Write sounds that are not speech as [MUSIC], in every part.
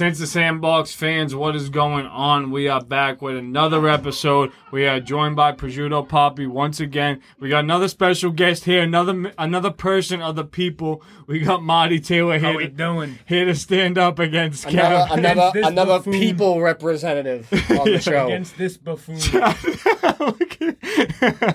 Since the Sandbox fans, what is going on? We are back with another episode. We are joined by Prosciutto Papi once again. We got another special guest here, another another person of the people. We got Marty Taylor here. How we to, doing? here to stand up against Another, Kev. another, this another buffoon. people representative on the [LAUGHS] show. Against this buffoon. [LAUGHS]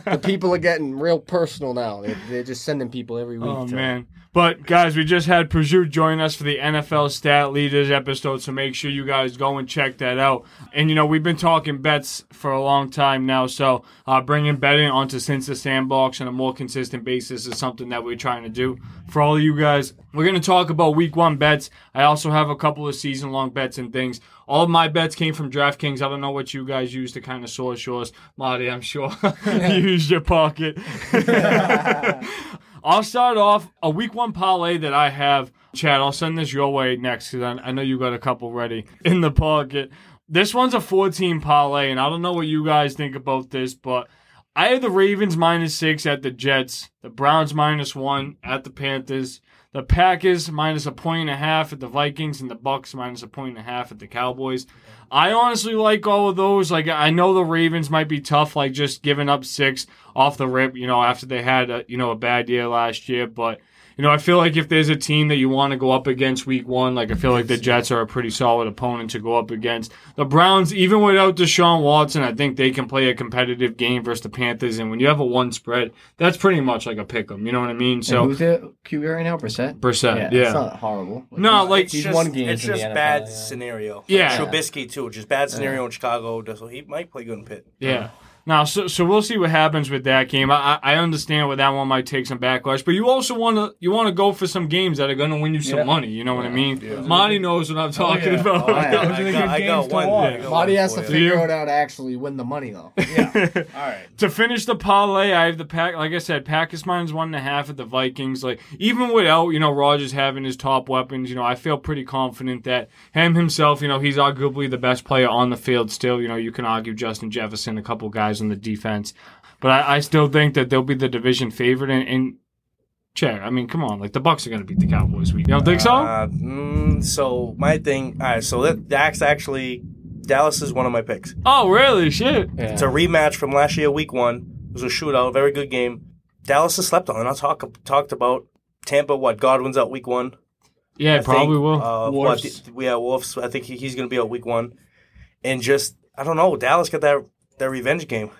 the people are getting real personal now. They're, they're just sending people every oh, week. Oh to- man. But guys, we just had Prosciutto join us for the NFL Stat Leaders episode, so make sure you guys go and check that out. And you know, we've been talking bets for a long time now, so uh, bringing betting onto Since the Sandbox on a more consistent basis is something that we're trying to do for all of you guys. We're to talk about week one bets. I also have a couple of season long bets and things. All of my bets came from DraftKings. I don't know what you guys use to kind of source yours. Marty, I'm sure [LAUGHS] you used your pocket. [LAUGHS] I'll start off a week one parlay that I have. Chad, I'll send this your way next because I, I know you got a couple ready in the pocket. This one's a 14 parlay, and I don't know what you guys think about this, but I have the Ravens minus six at the Jets, the Browns minus one at the Panthers, the Packers minus a point and a half at the Vikings, and the Bucks minus a point and a half at the Cowboys. I honestly like all of those. Like I know the Ravens might be tough, like just giving up six off the rip, you know, after they had a, you know a bad year last year. But you know, I feel like if there's a team that you want to go up against week one, like I feel like the Jets are a pretty solid opponent to go up against. The Browns, even without Deshaun Watson, I think they can play a competitive game versus the Panthers. And when you have a one spread, that's pretty much like a pick 'em. You know what I mean? And So who's the QB right now? Brissett. Brissett, Yeah, yeah. it's not horrible. No, like It's He's just, won games it's just NFL, bad yeah. scenario. Yeah. Trubisky too, just bad scenario in Chicago. So he might play good in Pitt. Yeah. Now, so so we'll see what happens with that game. I I I understand where that one might take some backlash, but you also want to you want to go for some games that are going to win you some Yeah. money. You know what I mean? Yeah. Monty knows what I'm talking yeah. about. Oh, yeah. Oh, [LAUGHS] I, Those are the got, I got one. watch. I got Marty one has to for you. figure out how to actually win the money, though. yeah. [LAUGHS] All right. to finish the parlay, I have the pack. Like I said, Packers minus one and a half at the Vikings. Like even without you know Rodgers having his top weapons, you know I feel pretty confident that him himself, you know, he's arguably the best player on the field. Still, you know, you can argue Justin Jefferson, a couple guys on the defense, but I, I still think that they'll be the division favorite. And, and chair, I mean, come on, like the Bucks are going to beat the Cowboys. Week. You don't think so? Uh, mm, so my thing. All right. So that that's actually Dallas is one of my picks. oh, really? Shit. Yeah. It's a rematch from last year, Week One. It was a shootout, very good game. Dallas has slept on. And I talk talked about Tampa. What Godwin's out Week One. Yeah, I probably think, will. Uh, Wolves. What, yeah, Wolves. I think he, he's going to be out week one, and just I don't know. Dallas got that that revenge game,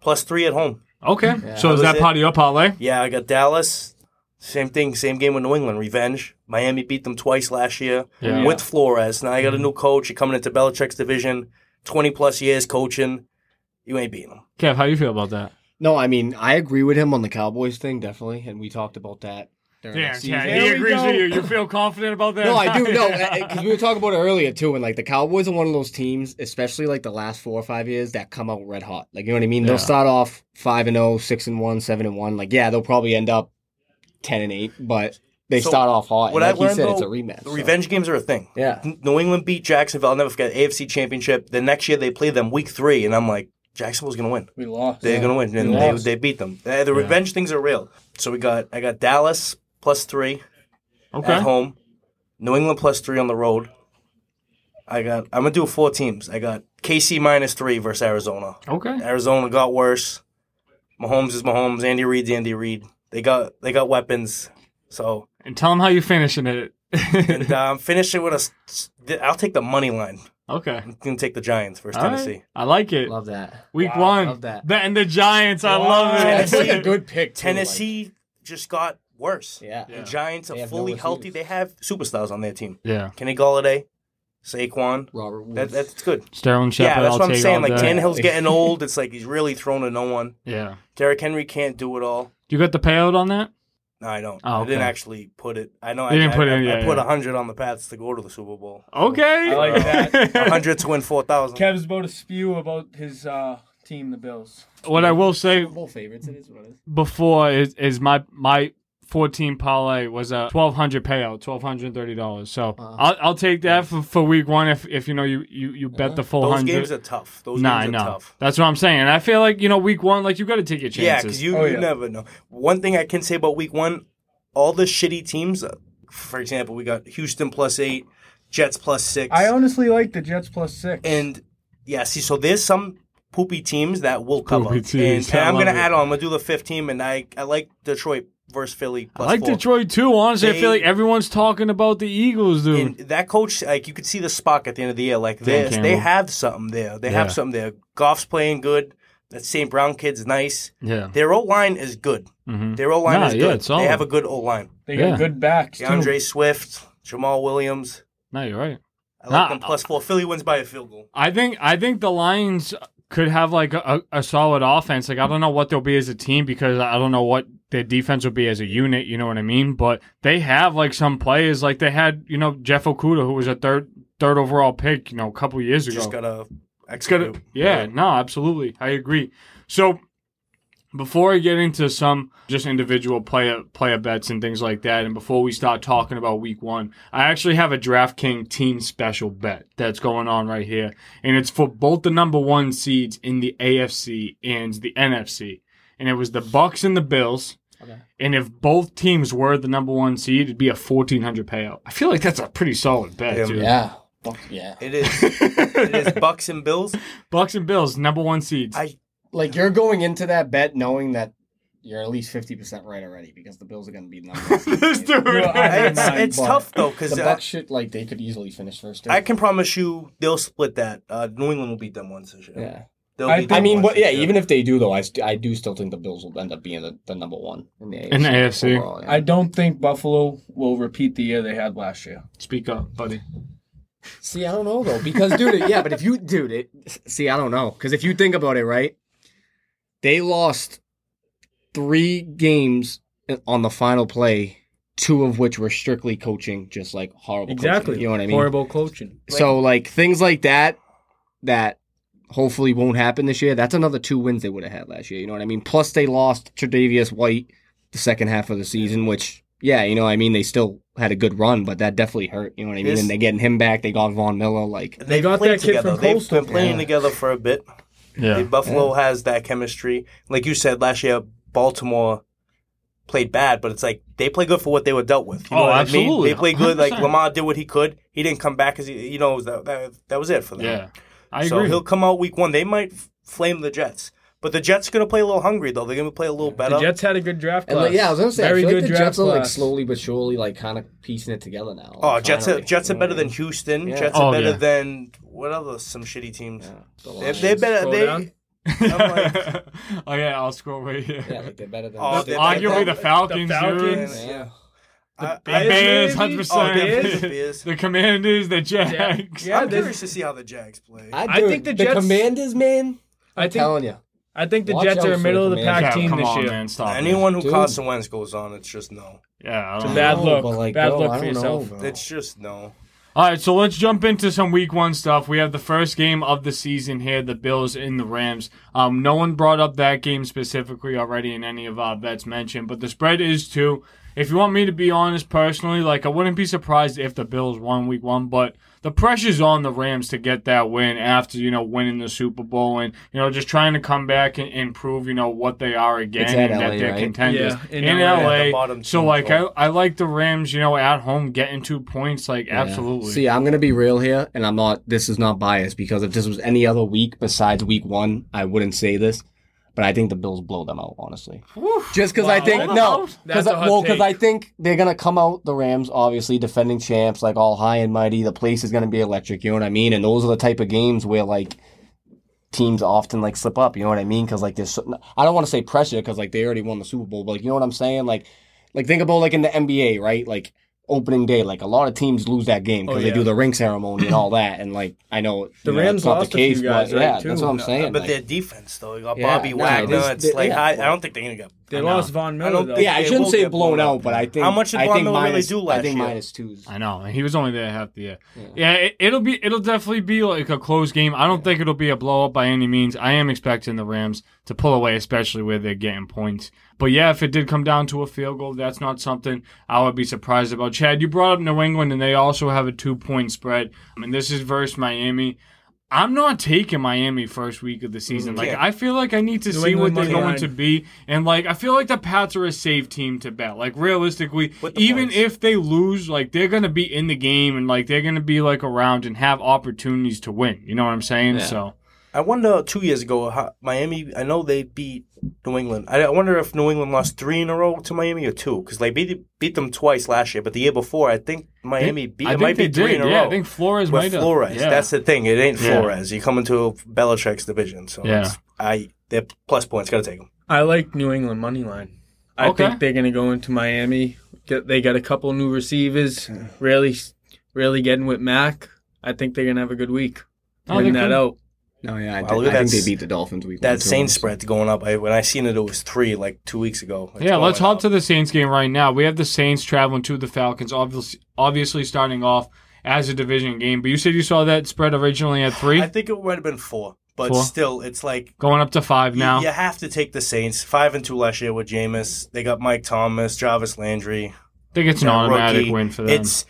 plus three at home. okay. so is was that it. part of your parlay? Yeah, I got Dallas. Same thing, same game with New England. Revenge. Miami beat them twice last year Yeah. with Flores. Now I got a mm-hmm. new coach. You're coming into Belichick's division, twenty plus years coaching. You ain't beating them. Kev, how you feel about that? No, I mean I agree with him on the Cowboys thing, definitely, and we talked about that. During Damn, season. Chad, he agrees with you. You feel confident about that? No, I do No, [LAUGHS] because we were talking about it earlier too, and like the Cowboys are one of those teams, especially like the last four or five years, that come out red hot. Like you know what I mean? Yeah. They'll start off five and 0, 6 and one, seven and one. Like yeah, they'll probably end up ten and eight, but they So, start off hot. what and I he learned, said, it's a though, rematch. The so. revenge games are a thing. Yeah. New England beat Jacksonville. I'll never forget AFC Championship. The next year they play them week three, and I'm like, Jacksonville's gonna win. We lost. They're gonna win, and We they, lost. they beat them. Uh, The revenge things are real. So we got I got Dallas plus three Okay. at home, New England plus three on the road. I got I'm gonna do four teams. I got KC minus three versus Arizona. Okay. Arizona got worse. Mahomes is Mahomes. Andy Reid's Andy Reid. They got they got weapons. So And tell them how you finishing it. and uh, I'm finishing with a. s- I'll take the money line. okay. I'm gonna take the Giants versus All right. Tennessee. I like it. Love that. Week Wow, one. love that. and the Giants. I love it. That's like a good pick. too, Tennessee just got worse. Yeah. Yeah. The Giants They are have no fully healthy. They have superstars on their team. Yeah. Kenny Golladay, Saquon. Robert Woods. That, that's good. Sterling Shepard. yeah, that's I'll what I'm take saying. all Like day. Tannehill's getting [LAUGHS] old. It's like he's really thrown to no one. Yeah. Derrick Henry can't do it all. You got the payout on that? No, I don't. Oh, I didn't okay. actually put it. I know. You I didn't I, put it I, yeah, I put yeah. a hundred on the Pats to go to the Super Bowl. Okay. I like [LAUGHS] that. A [LAUGHS] hundred to win four thousand. Kev's about to spew about his uh, team, the Bills. what I will say Super Bowl favorites. It is what it is. before is, is my my 14 parlay was a 1200 payout, $1,230. So Wow. I'll, I'll take that for, for week one if, if you know you, you, you bet the full Those 100. games are tough. Those nah, games are know. tough. That's what I'm saying. And I feel like, you know, week one, like you got to take your chances. Yeah, because you, Oh, you yeah. never know. One thing I can say about week one, all the shitty teams, uh, for example, we got Houston plus eight, Jets plus six. I honestly like the Jets plus six. And yeah, see, so there's some poopy teams that will cover. Poopy teams, And, and I I'm gonna add on. I'm gonna do the fifth team, and I I like Detroit versus Philly I like four. Detroit too. Honestly, I feel like everyone's talking about the Eagles, dude. And that coach, like you could see the spark at the end of the year. Like Dan they they have something there. They Yeah. have something there. Goff's playing good. That St. Brown kid's nice. yeah. Their O line is good. hmm Their O line Nah, is yeah, good. it's solid. they have a good O line. they got good backs too. DeAndre Swift, Jamaal Williams. No, you're right. I like Nah, them plus four. Philly wins by a field goal. I think I think the Lions could have like a, a solid offense. Like I don't know what they'll be as a team because I don't know what their defense will be as a unit. You know what I mean? But they have like some players. Like they had you know Jeff Okudah who was a third third overall pick. You know a couple years ago. Just gotta It's gonna, execute. yeah, no, absolutely, I agree. So, before I get into some just individual player player bets and things like that, and before we start talking about Week One, I actually have a DraftKings team special bet that's going on right here, and it's for both the number one seeds in the AFC and the NFC, and it was the Bucks and the Bills. Okay. And if both teams were the number one seed, it'd be a fourteen hundred payout. I feel like that's a pretty solid bet, Yeah. dude. Yeah. Fuck yeah. It is. it is [LAUGHS] Bucks and Bills. Bucks and Bills, number one seeds. I- Like you're going into that bet knowing that you're at least fifty percent right already because the Bills are going to be number. one [LAUGHS] this dude. Well, I- It's, mine, it's tough though because The Bucks should like they could easily finish first. too. I can promise you they'll split that. Uh, New England will beat them once this year. Yeah. They'll I I mean, once what? this Yeah. year. Even if they do, though, I, st- I do still think the Bills will end up being the, the number one in the AFC. In the AFC. overall, yeah. I don't think Buffalo will repeat the year they had last year. Speak up, buddy. See, I don't know though, because dude, it- yeah, but if you, dude, it, see, I don't know, because if you think about it, right, they lost three games on the final play, two of which were strictly coaching, just like horrible. coaching, Exactly. you know what I mean? Horrible coaching. So like things like that, that hopefully won't happen this year. That's another two wins they would have had last year. You know what I mean? Plus they lost Tre'Davious White the second half of the season, which yeah, you know what I mean. They still had a good run, but that definitely hurt. You know what I mean? This- And they're getting him back. They got Von Miller. Like They've got that kid together. from They've Coastal. been playing Yeah. together for a bit. Yeah. Buffalo has that chemistry. Like you said last year, Baltimore played bad, but it's like they play good for what they were dealt with. You know Oh, what I absolutely. mean? They play good. Like 100%. Lamar did what he could. He didn't come back because you know that, that that was it for them. Yeah. I so agree. he'll come out week one. They might flame the Jets, but the Jets are gonna play a little hungry though. They're gonna play a little better. The Jets had a good draft and class. like, yeah, I was gonna say, Very I feel good like the draft Jets are like class. slowly but surely like kind of piecing it together now. oh, Like, Jets are finally, Jets are better than? Houston. Yeah. Jets Oh, are better yeah. than what other some shitty teams. Yeah, the They're, Lions. they're better. Scroll They, down. like- [LAUGHS] oh yeah, I'll scroll right here. Yeah, like they're better than. Oh, they- they're Arguably better. the Falcons, The Falcons. dude. Yeah. I- The I- Bears, maybe? Oh, hundred Oh, percent. The Bears. The [LAUGHS] Commanders, the Jags. Yeah, I'm there's- curious to see how the Jags play. I, I think the the Jets- Commanders, man. I I'm think telling you. I think the Watch Jets out are a for middle of the the Commanders. pack Yeah, team come this on, year. man, stop. Anyone who Dude. Carson Wentz goes on, it's just no. Yeah. I It's a don't bad know. No, look. but, like, Bad bro, look I for don't yourself. know, bro. It's just no. All right, so let's jump into some week one stuff. We have the first game of the season here, the Bills in the Rams. Um, no one brought up that game specifically already in any of our bets mentioned, but the spread is two. If you want me to be honest personally, like I wouldn't be surprised if the Bills won week one, but the pressure's on the Rams to get that win after, you know, winning the Super Bowl and, you know, just trying to come back and, and prove, you know, what they are again It's at and that LA, they're right? contenders. Yeah, in, in LA. LA. The so like I, I like the Rams, you know, at home getting two points, like Yeah. absolutely. See, I'm gonna be real here, and I'm not. This is not biased because if this was any other week besides week one, I wouldn't say this. But I think the Bills blow them out, honestly. Whew. Just because I think no, because That's a hot well, because. I think they're gonna come out the Rams, obviously defending champs, like all high and mighty. The place is gonna be electric. You know what I mean? And those are the type of games where like teams often like slip up. You know what I mean? Because like there's, so- I don't want to say pressure because like they already won the Super Bowl, but like you know what I'm saying? Like, like think about like in the NBA, right? Like opening day, like a lot of teams lose that game because Oh, they do the ring ceremony and all [CLEARS THROAT] that. And like I know The you know, Rams not lost the case, few guys, but right, yeah, too. that's what I'm No, saying. but like- their defense though, you got Yeah, Bobby no, Wagner. this- it's th- like yeah, I, I don't think they're gonna get. They I lost know. Von I Miller don't though. think- yeah, I they shouldn't will say get blown blown out, out. but I think How much did I Von think Miller really minus, do I think year? minus twos. I know, and he was only there half the year. Yeah. Yeah, it, it'll be it'll definitely be like a close game. I don't think it'll be a blow up by any means. I am expecting the Rams to pull away, especially where they're getting points. But yeah, if it did come down to a field goal, that's not something I would be surprised about. Chad, you brought up New England, and they also have a two point spread. I mean, this is versus Miami. I'm not taking Miami first week of the season. Mm, like Yeah. I feel like I need to New see England what they're going line. to be, and like I feel like the Pats are a safe team to bet. Like realistically, even points. if they lose, like they're gonna be in the game and like they're gonna be like around and have opportunities to win. You know what I'm saying? Yeah. So I wonder two years ago, how, Miami. I know they beat New England. I, I wonder if New England lost three in a row to Miami or two because they beat beat them twice last year. But the year before, I think Miami beat. I it think might they be three did. in a yeah, row. I think Flores with might have. Flores. Yeah. That's the thing. It ain't Yeah. Flores. You come into Belichick's division, so Yeah. it's, I they're plus points. Got to take them. I like New England money line. I Okay. think they're going to go into Miami. Get, they got a couple new receivers. Really, really getting with Mac. I think they're going to have a good week. Oh, Winning they that could. out. No, yeah, I, Wow, did- I think they beat the Dolphins week That too, Saints honestly. spread's going up. I, when I seen it, it was three like two weeks ago. It's Yeah, let's going hop up. to the Saints game right now. We have the Saints traveling to the Falcons, obviously, obviously starting off as a division game. But you said you saw that spread originally at three, I think it might have been four, but Four? still, it's like going up to five now. You, have to take the Saints. Five and two last year with Jameis. They got Mike Thomas, Jarvis Landry. I think it's an that automatic rookie. win for them. It's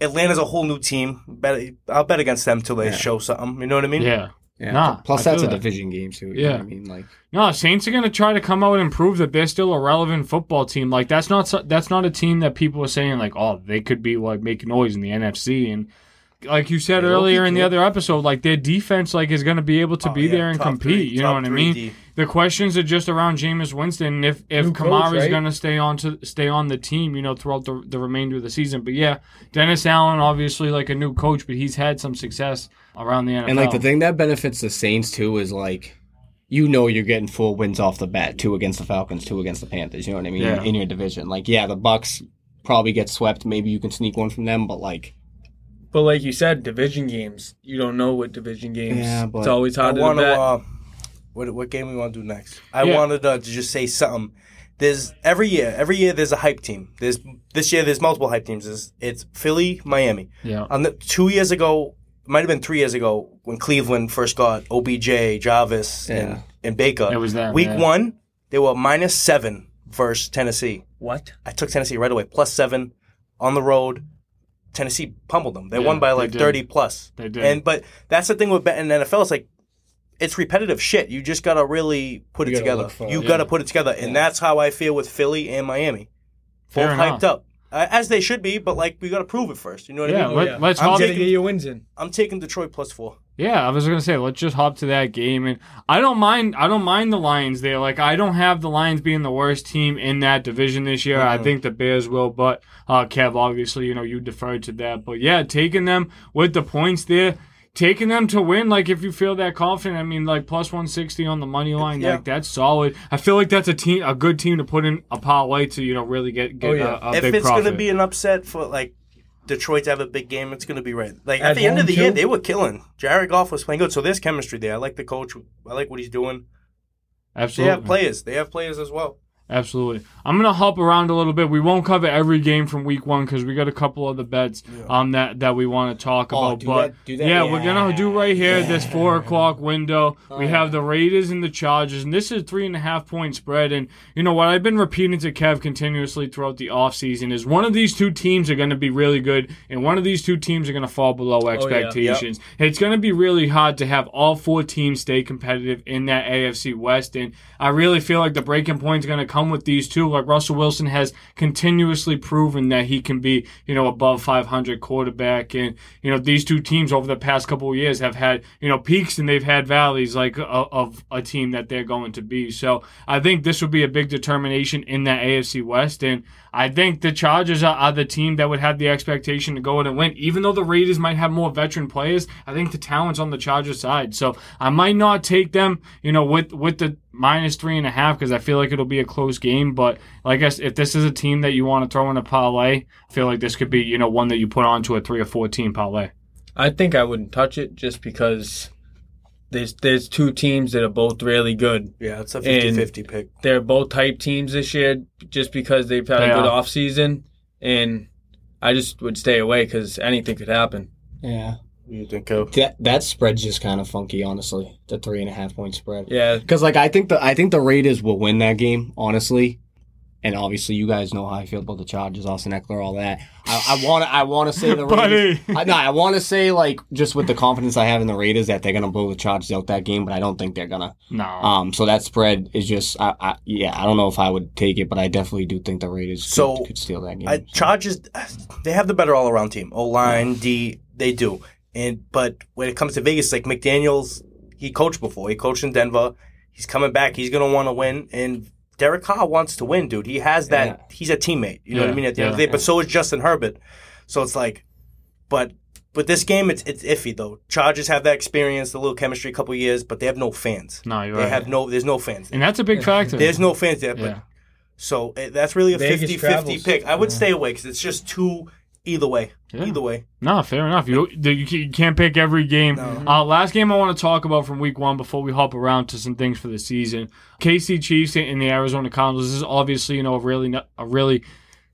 Atlanta's a whole new team. Bet, I'll bet against them till they Yeah. show something. You know what I mean? yeah. Yeah. Nah, Plus, I that's a that. division game too. You know Yeah. what I mean, like No, Saints are going to try to come out and prove that they're still a relevant football team. Like that's not that's not a team that people are saying like, oh, they could be like making noise in the NFC. And like you said earlier in the other episode, like their defense like is going to be able to Oh, be yeah, there and compete. three- you know what I mean? D. The questions are just around Jameis Winston if if New coach, right? going to stay on to stay on the team, you know, throughout the the remainder of the season. But yeah, Dennis Allen obviously like a new coach, but he's had some success around the NFL. And like the thing that benefits the Saints too is like you know you're getting four wins off the bat, two against the Falcons, two against the Panthers. You know what I mean? Yeah. In your division, like yeah, the Bucks probably get swept. Maybe you can sneak one from them, but like But like you said, division games. You don't know what division games. Yeah, but it's always I hard to want to. bet. Uh, what what game we want to do next? I Yeah. wanted uh, to just say something. There's every year, every year there's a hype team. There's this year there's multiple hype teams. It's, it's Philly, Miami. yeah. On the two years ago, it might have been three years ago when Cleveland first got OBJ, Jarvis, and, Yeah. and Baker. It was them, Week yeah. one, they were minus seven versus Tennessee. what? I took Tennessee right away, plus seven on the road. Tennessee pummeled them. They Yeah, won by like thirty plus. They did. And but that's the thing with betting in the NFL. It's like it's repetitive shit. You just gotta really put You it together. look for it, you gotta put it together, and that's how I feel with Philly and Miami. Both Fair enough. hyped up, uh, as they should be. But like we gotta prove it first. You know what Yeah, I mean? let, let's I'm hop. Gotta taking- get your wins in. I'm taking Detroit plus four. Yeah, I was gonna say let's just hop to that game, and I don't mind. I don't mind the Lions there. Like I don't have the Lions being the worst team in that division this year. I Mhm. think the Bears will, but uh, Kev, obviously, you know you deferred to that. But yeah, taking them with the points there, taking them to win. Like if you feel that confident, I mean, like plus one sixty on the money line, Yeah. like that's solid. I feel like that's a team, a good team to put in a pot parlay to, you know, really get get Oh, yeah. a, a if big it's gonna be an upset for like Detroit to have a big game, it's gonna be right. Like at, At the end of home, the year, they were killing. Jared Goff was playing good, so there's chemistry there. I like the coach. I like what he's doing. Absolutely, they have players. They have players as well. Absolutely. I'm gonna hop around a little bit. We won't cover every game from week one because we got a couple other bets um that that we want to talk Oh, about. do but that- do that? yeah, we're gonna do right here this four o'clock window. we Oh, have yeah. the Raiders and the Chargers, and this is a three and a half point spread. And you know what I've been repeating to Kev continuously throughout the offseason is one of these two teams are gonna be really good, and one of these two teams are gonna fall below Oh, expectations. It's gonna be really hard to have all four teams stay competitive in that AFC West, and I really feel like the breaking point is gonna come with these two. Like Russell Wilson has continuously proven that he can be, you know, above 500 quarterback, and you know these two teams over the past couple of years have had, you know, peaks and they've had valleys, like of, of a team that they're going to be. So I think this would be a big determination in that AFC West, and I think the Chargers are, are the team that would have the expectation to go in and win, even though the Raiders might have more veteran players. I think the talent's on the Chargers side, so I might not take them, you know, with with the minus three and a half because I feel like it'll be a close game. But like I guess if this is a team that you want to throw in a parlay, I feel like this could be, you know, one that you put onto a three or four team parlay. I think I wouldn't touch it just because there's there's two teams that are both really good. Yeah, it's a And- 50-50 pick. They're both type teams this year just because they've had They a good are. off season, and I just would stay away because anything could happen. Yeah, You think of? that that spread's just kind of funky, honestly. The three and a half point spread. Yeah, Because like I think the I think the Raiders will win that game, honestly. And obviously you guys know how I feel about the Chargers, Austin Ekeler, all that. I want to I want to say the [LAUGHS] Buddy. Raiders. I, no, I want to say like just with the confidence I have in the Raiders that they're gonna blow the Chargers out that game, but I don't think they're gonna. No. Um, so that spread is just, I, I, yeah, I don't know if I would take it, but I definitely do think the Raiders So, could, could steal that game. I, Chargers, they have the better all around team. O line, D, they do. And but when it comes to Vegas, like McDaniel's, he coached before. He coached in Denver. He's coming back. He's gonna want to win. And Derek Carr wants to win, dude. He has that. Yeah. He's a teammate. You know what I mean? At the end of the day, but so is Justin Herbert. So it's like, but. But this game, it's it's iffy though. Chargers have that experience, a little chemistry, a couple years, but they have no fans. no, you're They right. have no. There's no fans. and that's a big factor. There's no fans there. But yeah. so eh, that's really a Vegas 50-50 travels. pick. I would stay away because it's just too either way. Yeah. Either way. No, fair enough. You you you can't pick every game. No. Uh, last game I want to talk about from Week One before we hop around to some things for the season. KC Chiefs and the Arizona Cardinals. This is obviously you know a really a really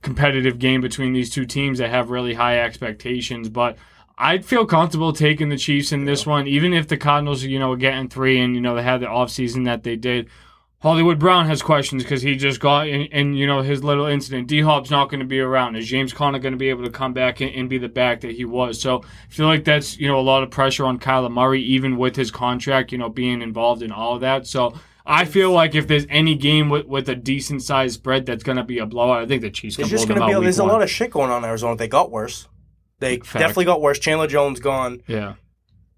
competitive game between these two teams that have really high expectations, but. I'd feel comfortable taking the Chiefs in this one, even if the Cardinals, you know, are getting three and, you know, they had the offseason that they did. Hollywood Brown has questions because he just got in, in, you know, his little incident. D Hop's not going to be around. Is James Conner going to be able to come back and, and be the back that he was? So I feel like that's, you know, a lot of pressure on Kyler Murray, even with his contract, you know, being involved in all of that. So I feel like if there's any game with, with a decent sized spread that's going to be a blowout, I think the Chiefs can There's just blow them going to be out. there's a lot of shit going on in Arizona. They got worse. They Fact. definitely got worse. Chandler Jones gone. Yeah,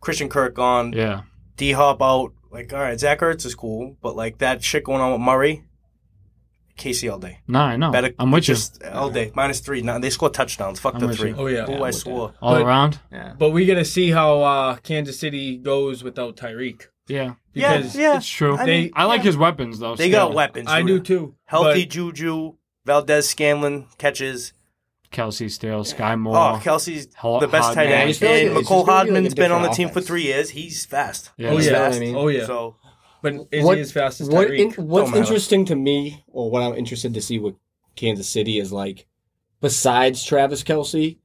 Christian Kirk gone. yeah. D Hop out. Like, all right, Zach Ertz is cool, but like that shit going on with Murray, Casey all day. No, I know. Better, I'm with you. just all day. Minus three. Now, they score touchdowns. Fuck I'm the with three. you. Oh yeah. Who Yeah, I with swore. All But- around? yeah. But we got to see how uh, Kansas City goes without Tyreek. Yeah. Because yeah, yeah. It's true. I They- mean, I like yeah. his weapons, though. They still. got weapons. I do too. Healthy but Juju, Valdes-Scantling catches. Kelce still, Sky oh, Moore. Oh, Kelce's Ho- the best tight end. I just feel like And it's just Mecole gonna be like a Hardman's been on the different team for three years. He's fast. Yeah. Oh He's yeah. fast. I mean? Oh yeah. So But is What- he as fast as What Tyreek? in, what's Don't interesting to me, or what I'm interested to see with Kansas City is like, besides Travis Kelce,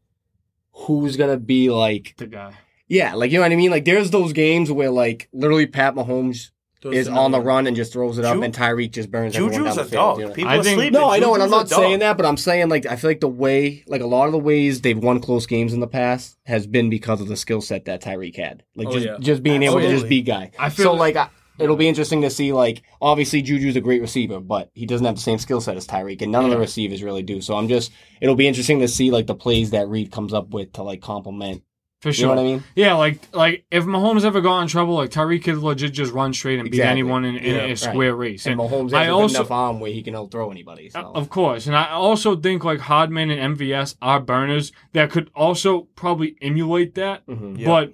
who's gonna be like, The guy. yeah, like you know what I mean? Like there's those games where like literally Pat Mahomes Those is are on the run and just throws it up, Ju- and Tyreek just burns everyone Juju's down a the field. dog. you know? People I think- sleeping. No, I know, and I'm not saying that, but I'm saying like I feel like the way, like a lot of the ways they've won close games in the past has been because of the skill set that Tyreek had, like Oh, just yeah. just being able to just be guy. I feel so like I, it'll be interesting to see like obviously Juju's a great receiver, but he doesn't have the same skill set as Tyreek, and none of the receivers really do. So I'm just it'll be interesting to see like the plays that Reid comes up with to like complement. For You sure. know what I mean? Yeah, like like if Mahomes ever got in trouble, like Tyreek could legit just run straight and beat anyone in, in Yeah, a right. square race. And And, Mahomes has I a also- enough arm where he can outthrow anybody. So. of course, and I also think like Hardman and MVS are burners that could also probably emulate that. Mhm. Yeah. But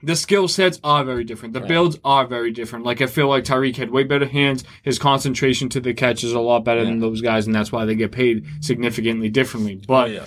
the skill sets are very different. The Right. builds are very different. Like I feel like Tyreek had way better hands. His concentration to the catch is a lot better than those guys, and that's why they get paid significantly differently. Oh, But yeah.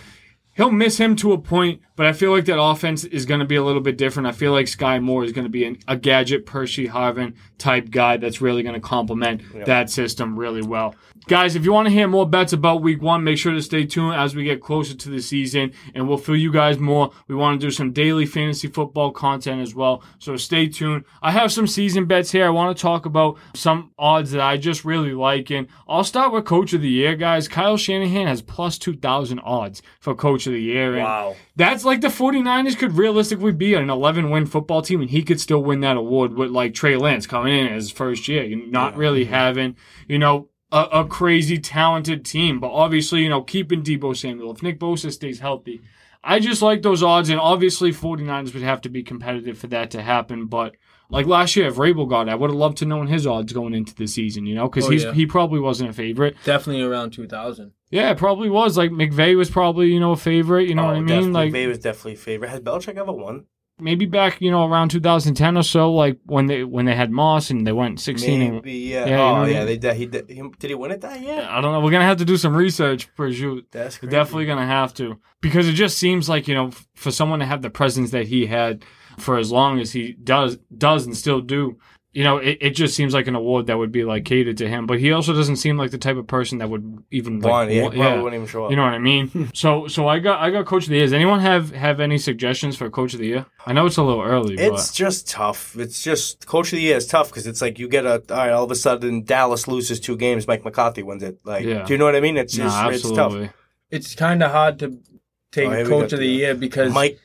He'll miss him to a point, but I feel like that offense is going to be a little bit different. I feel like Sky Moore is going to be an, a gadget Percy Harvin type guy that's really going to complement that system really well. Guys, if you want to hear more bets about week one, make sure to stay tuned as we get closer to the season and we'll fill you guys more. We want to do some daily fantasy football content as well. So stay tuned. I have some season bets here. I want to talk about some odds that I just really like. And I'll start with coach of the year, guys. Kyle Shanahan has plus 2,000 odds for coach of the year. And Wow. that's like the 49ers could realistically be an 11 win football team and he could still win that award with like Trey Lance coming in as his first year, you know, not really having, you know, a, a crazy talented team. But obviously, you know, keeping Debo Samuel, if Nick Bosa stays healthy, I just like those odds. And obviously, 49ers would have to be competitive for that to happen. But like last year, if Vrabel got it, I would have loved to know his odds going into the season, you know, because Oh, he's yeah. he probably wasn't a favorite. Definitely around 2000. Yeah, it probably was. Like McVay was probably, you know, a favorite. You know oh, what I mean? definitely. Like Bay was definitely favorite. Has Belichick ever won? Maybe back, you know, around 2010 or so, like when they when they had Moss and they went 16. and- Maybe, yeah. Yeah, you oh, know oh, I yeah. mean? They did. He did. He, did he win it that year? I don't know. We're gonna have to do some research for sure. That's We're crazy. definitely gonna have to because it just seems like you know, for someone to have the presence that he had for as long as he does does and still do, you know, it, it just seems like an award that would be like catered to him. But he also doesn't seem like the type of person that would even like, One, yeah, wa- probably wouldn't even show up. You know what I mean? [LAUGHS] so so I got I got coach of the year. Does anyone have have any suggestions for coach of the year? I know it's a little early, It's but just tough. It's just coach of the year is tough because it's like you get a all right. All of a sudden, Dallas loses two games. Mike McCarthy wins it. Like, Yeah. do you know what I mean? It's just nah, it's tough. absolutely. It's kind of hard to take Oh, coach of the to year because Mike,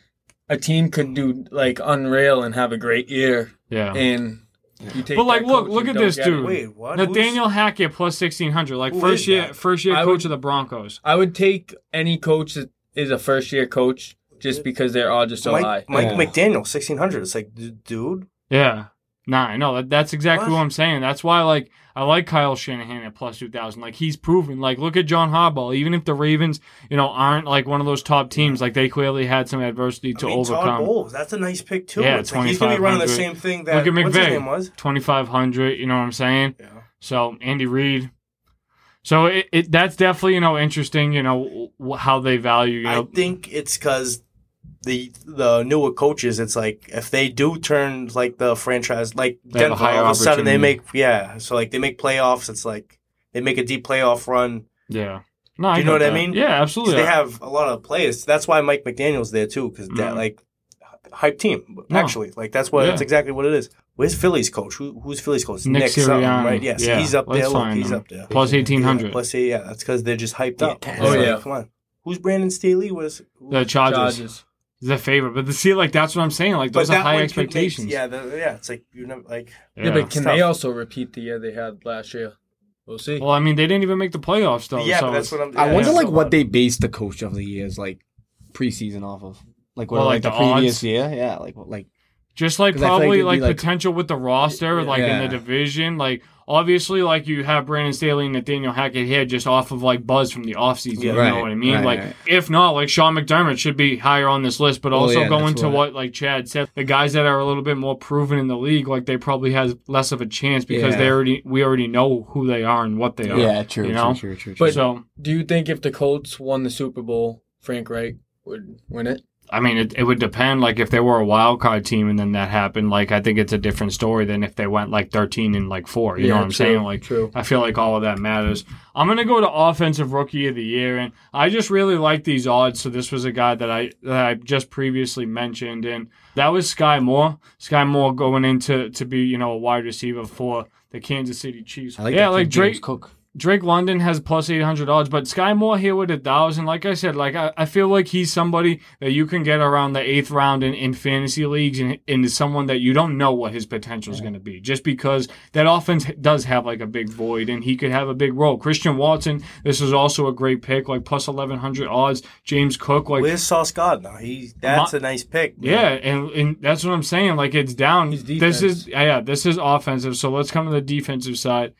a team could do like unreal and have a great year, Yeah. and you take But, like, that look- look at this dude. wait, what? Nathaniel Hackett plus sixteen hundred, like Who first is year, that? first year I coach would- of the Broncos. I would take any coach that is a first year coach just because their odds are so Mike, high. Mike Yeah. McDaniel, sixteen hundred. It's like, d- dude, Yeah, nah, I know that, that's exactly What? what I'm saying. That's why, like, I like Kyle Shanahan at plus two thousand. Like, he's proven. Like, look at John Harbaugh. Even if the Ravens, you know, aren't like one of those top teams, like they clearly had some adversity to I mean, Todd overcome. Bowles, that's a nice pick too. Yeah, it's like he's gonna be running the 2500. same thing that Look at McVay. name was. Twenty five hundred. You know what I'm saying? Yeah. So Andy Reid. So it, it that's definitely you know interesting. You know how they value. You know, I think it's because the the newer coaches. It's like if they do turn like the franchise, like They Denver, all of a sudden they make yeah. So like they make playoffs. It's like they make a deep playoff run. yeah. No, I Do you know what I mean? Yeah, absolutely. They have a lot of players. That's why Mike McDaniel's there too, because that Mhm. like hype team. No. Actually, like that's what Yeah. that's exactly what it is. Where's Philly's coach? Who, who's Philly's coach? Nick something, Sirianni. right? Yes, Yeah, he's up let's there. Look, he's him. up there. Plus 1800. Yeah, plus eight, yeah, that's because they're just hyped up. Yeah. Oh, like, yeah. come on. Who's Brandon Staley? Was the Chargers. Chargers. The favorite. But the see, like that's what I'm saying. Like but those are high one could make- expectations. yeah, the, yeah. It's like you know, like Yeah, but can they also repeat the year they had last year? We'll see. Well, I mean, they didn't even make the playoffs though. yeah, so but that's what I'm. I wonder it's like what they base the coach of the years like preseason off of. Like what Well, like, like the, the previous odds? year? Yeah, like like just like 'Cause I feel like probably like, like- potential with the roster, like in the division. Like obviously, like you have Brandon Staley and Nathaniel Hackett here just off of like buzz from the offseason. Yeah. you Right, know what I mean? right, like right. if not, like Sean McDermott should be higher on this list. But Oh, also yeah, going to what- what like Chad said, the guys that are a little bit more proven in the league, like they probably has less of a chance because Yeah. they already we already know who they are and what they are. yeah, true, you true, know? true, true, true. But- so Do you think if the Colts won the Super Bowl, Frank Reich would win it? I mean, it, it would depend. Like if they were a wild card team and then that happened, like I think it's a different story than if they went like thirteen and like four. You know what I'm true, saying? Like true. I feel like all of that matters. I'm gonna go to offensive rookie of the year, and I just really like these odds. So this was a guy that I that I just previously mentioned, and that was Sky Moore. Sky Moore going into to be you know a wide receiver for the Kansas City Chiefs. I like yeah, like kid, Drake. James Cook. Drake London has plus 800 odds, but Sky Moore here with a thousand. Like I said, like I, I feel like he's somebody that you can get around the eighth round in, in fantasy leagues and into someone that you don't know what his potential is going to be just because that offense does have like a big void and he could have a big role. Christian Watson, this is also a great pick, like plus 1100 odds. James Cook, like, Where's Sauce Gardner? He that's My- a nice pick. man. yeah, and, and that's what I'm saying. Like it's down. His This is yeah, this is offensive. So let's come to the defensive side.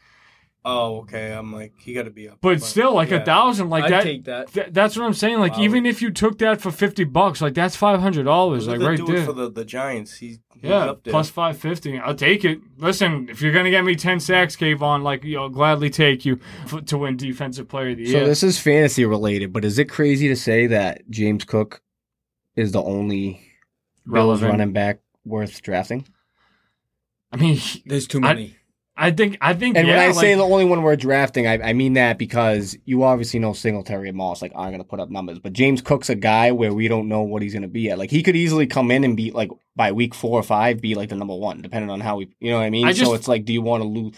Oh, okay. I'm like, he got to be up. But still, like a yeah. thousand, like I'd that. take that. Th- that's what I'm saying. Like, Wow. even if you took that for fifty bucks, like that's five hundred dollars, like at right the dude there. for the, the Giants. He's, he's yeah, up there. plus five fifty. I'll take it. Listen, if you're gonna get me ten sacks, Kayvon, like I'll gladly take you f- to win Defensive Player of the Year. So this is fantasy related, but is it crazy to say that James Cook is the only Bills Relevant. running back worth drafting? I mean, he- There's too many. I think, I think, And yeah, when I like, say the only one we're drafting, I, I mean that because you obviously know Singletary and Moss like aren't going to put up numbers, but James Cook's a guy where we don't know what he's going to be at. Like he could easily come in and be like by week four or five, be like the number one, depending on how we, you know what I mean. I so it's like, do you want to lose?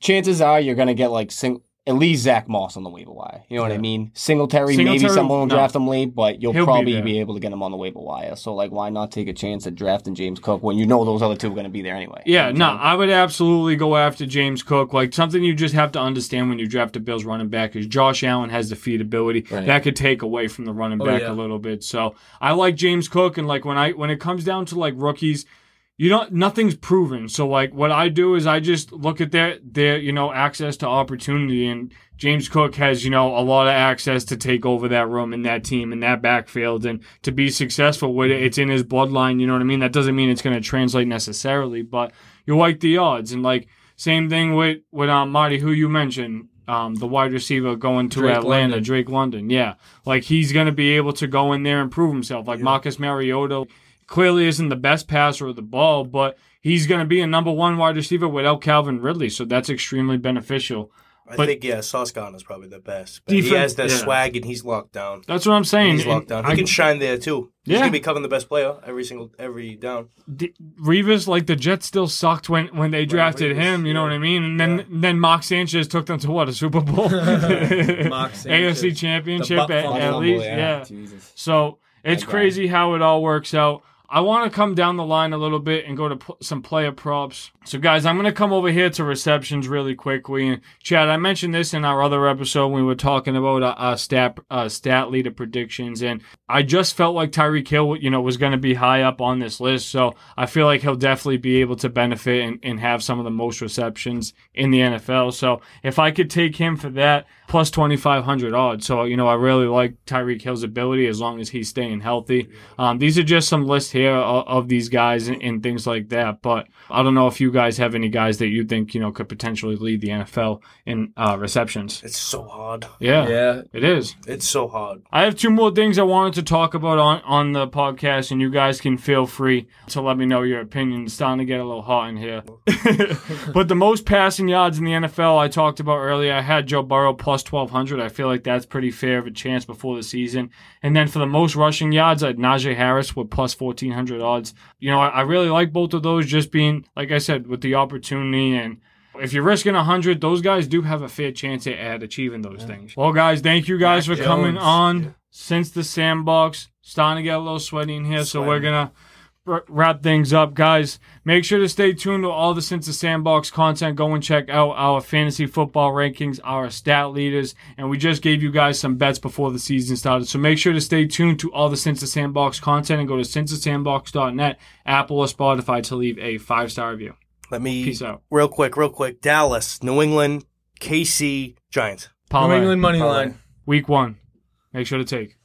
Chances are you're going to get like sing- at least Zach Moss on the waiver wire. You know what I Yeah. mean? Singletary, maybe someone will no. draft him late, but you'll He'll probably there. be, able to get him on the waiver wire. So like, why not take a chance at drafting James Cook when you know those other two are going to be there anyway? Yeah, You no, what I'm saying? I would absolutely go after James Cook. Like something you just have to understand when you draft a Bills running back is Josh Allen has the feed ability Right. that could take away from the running Oh, back yeah. a little bit. So I like James Cook, and like when I when it comes down to like rookies, you don't nothing's proven. So like what I do is I just look at their their you know access to opportunity, and James Cook has you know a lot of access to take over that room and that team and that backfield, and to be successful with it, it's in his bloodline. You know what I mean? That doesn't mean it's going to translate necessarily, but you like the odds, and like same thing with with um, Marty, who you mentioned. Um, the wide receiver going to Drake Atlanta, London. Drake London, yeah, like he's gonna be able to go in there and prove himself. Like Yeah. Marcus Mariota, clearly isn't the best passer of the ball, but he's going to be a number one wide receiver without Calvin Ridley, so that's extremely beneficial. I But- think yeah, Sauce Gardner is probably the best. But he has that yeah. swag and he's locked down. That's what I'm saying. He's locked down. He I- can shine there too. He's Yeah. gonna be covering the best player every single every down. D- Revis, like the Jets, still sucked when, when they drafted Revis, him. You know what I mean? And then then Mark Sanchez took them to what a Super Bowl, [LAUGHS] [LAUGHS] Mark AFC Championship at, at least. Yeah. Jesus. So it's crazy how it all works out. I want to come down the line a little bit and go to pl- some player props. So, guys, I'm going to come over here to receptions really quickly. And Chad, I mentioned this in our other episode when we were talking about uh, uh, stat uh, stat leader predictions, and I just felt like Tyreek Hill, you know, was going to be high up on this list. So I feel like he'll definitely be able to benefit and, and have some of the most receptions in the NFL. So if I could take him for that, plus 2,500 odds. So, you know, I really like Tyreek Hill's ability as long as he's staying healthy. Um, these are just some lists here of, of these guys and, and things like that. But I don't know if you guys have any guys that you think, you know, could potentially lead the NFL in uh, receptions. It's so hard. Yeah, Yeah, it is. It's so hard. I have two more things I wanted to talk about on, on the podcast, and you guys can feel free to let me know your opinion. It's starting to get a little hot in here. [LAUGHS] but the most passing yards in the NFL I talked about earlier, I had Joe Burrow plus 1,200. I feel like that's pretty fair of a chance before the season. And then for the most rushing yards, I had Najee Harris with plus 1,400 odds. You know, I, I really like both of those just being, like I said, with the opportunity and if you're risking 100, those guys do have a fair chance at, achieving those things. Well, guys, thank you guys Mac for coming Jones. on since the sandbox. Starting to get a little sweaty in here, so we're Sweating. Going to wr- wrap things up, guys. Make sure to stay tuned to all the Since the Sandbox content. Go and check out our fantasy football rankings, our stat leaders, and we just gave you guys some bets before the season started. So make sure to stay tuned to all the Since the Sandbox content and go to since-the-sandbox.net, Apple or Spotify to leave a five star review. Let me Peace out. real quick, real quick. Dallas, New England, KC, Giants. New Parlay. England money Parlay. line. Week one. Make sure to take.